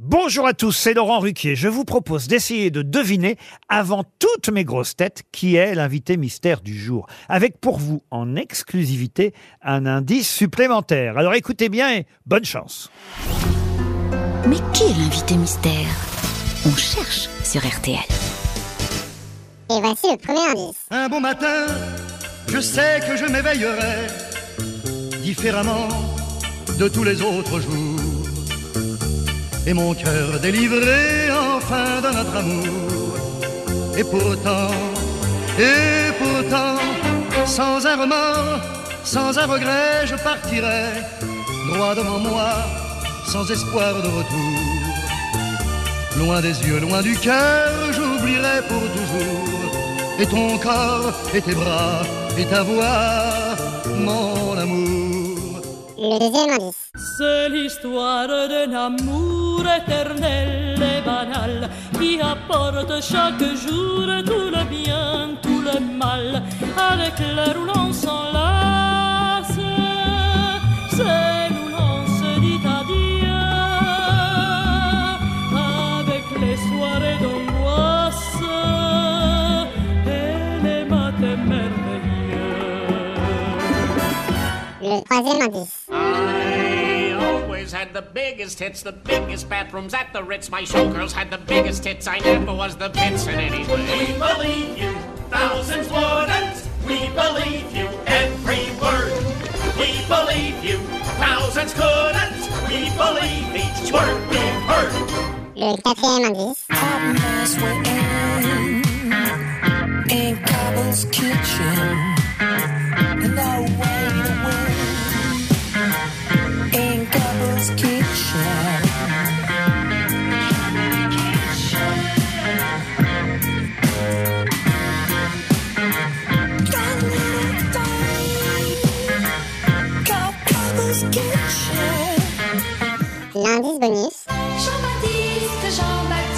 Bonjour à tous, c'est Laurent Ruquier. Je vous propose d'essayer de deviner, avant toutes mes grosses têtes, qui est l'invité mystère du jour. Avec pour vous, en exclusivité, un indice supplémentaire. Alors écoutez bien et bonne chance. Mais qui est l'invité mystère? On cherche sur RTL. Et voici le premier indice. Un bon matin, je sais que je m'éveillerai différemment de tous les autres jours. Et mon cœur délivré enfin de notre amour. Et pourtant, et pourtant, sans un remords, sans un regret, je partirai droit devant moi, sans espoir de retour. Loin des yeux, loin du cœur, j'oublierai pour toujours. Et ton corps, et tes bras, et ta voix, mon amour. Le deuxième indice. C'est l'histoire d'un amour éternel et banal qui apporte chaque jour tout le bien, tout le mal, avec l'air où l'on s'enlace. C'est où l'on se dit adieu, avec les soirées d'angoisse et les matins merveilleux. Le troisième indice. I had the biggest hits, the biggest bathrooms at the Ritz. My showgirls had the biggest hits. I never was the Vince in any We way. believe you, thousands wouldn't. We believe you, every word. We believe you, thousands couldn't. We believe each word we've heard. Le quatrième indice. Partners were in in Cobble's kitchen. L'indice bonus. Jean-Baptiste, Jean-Baptiste,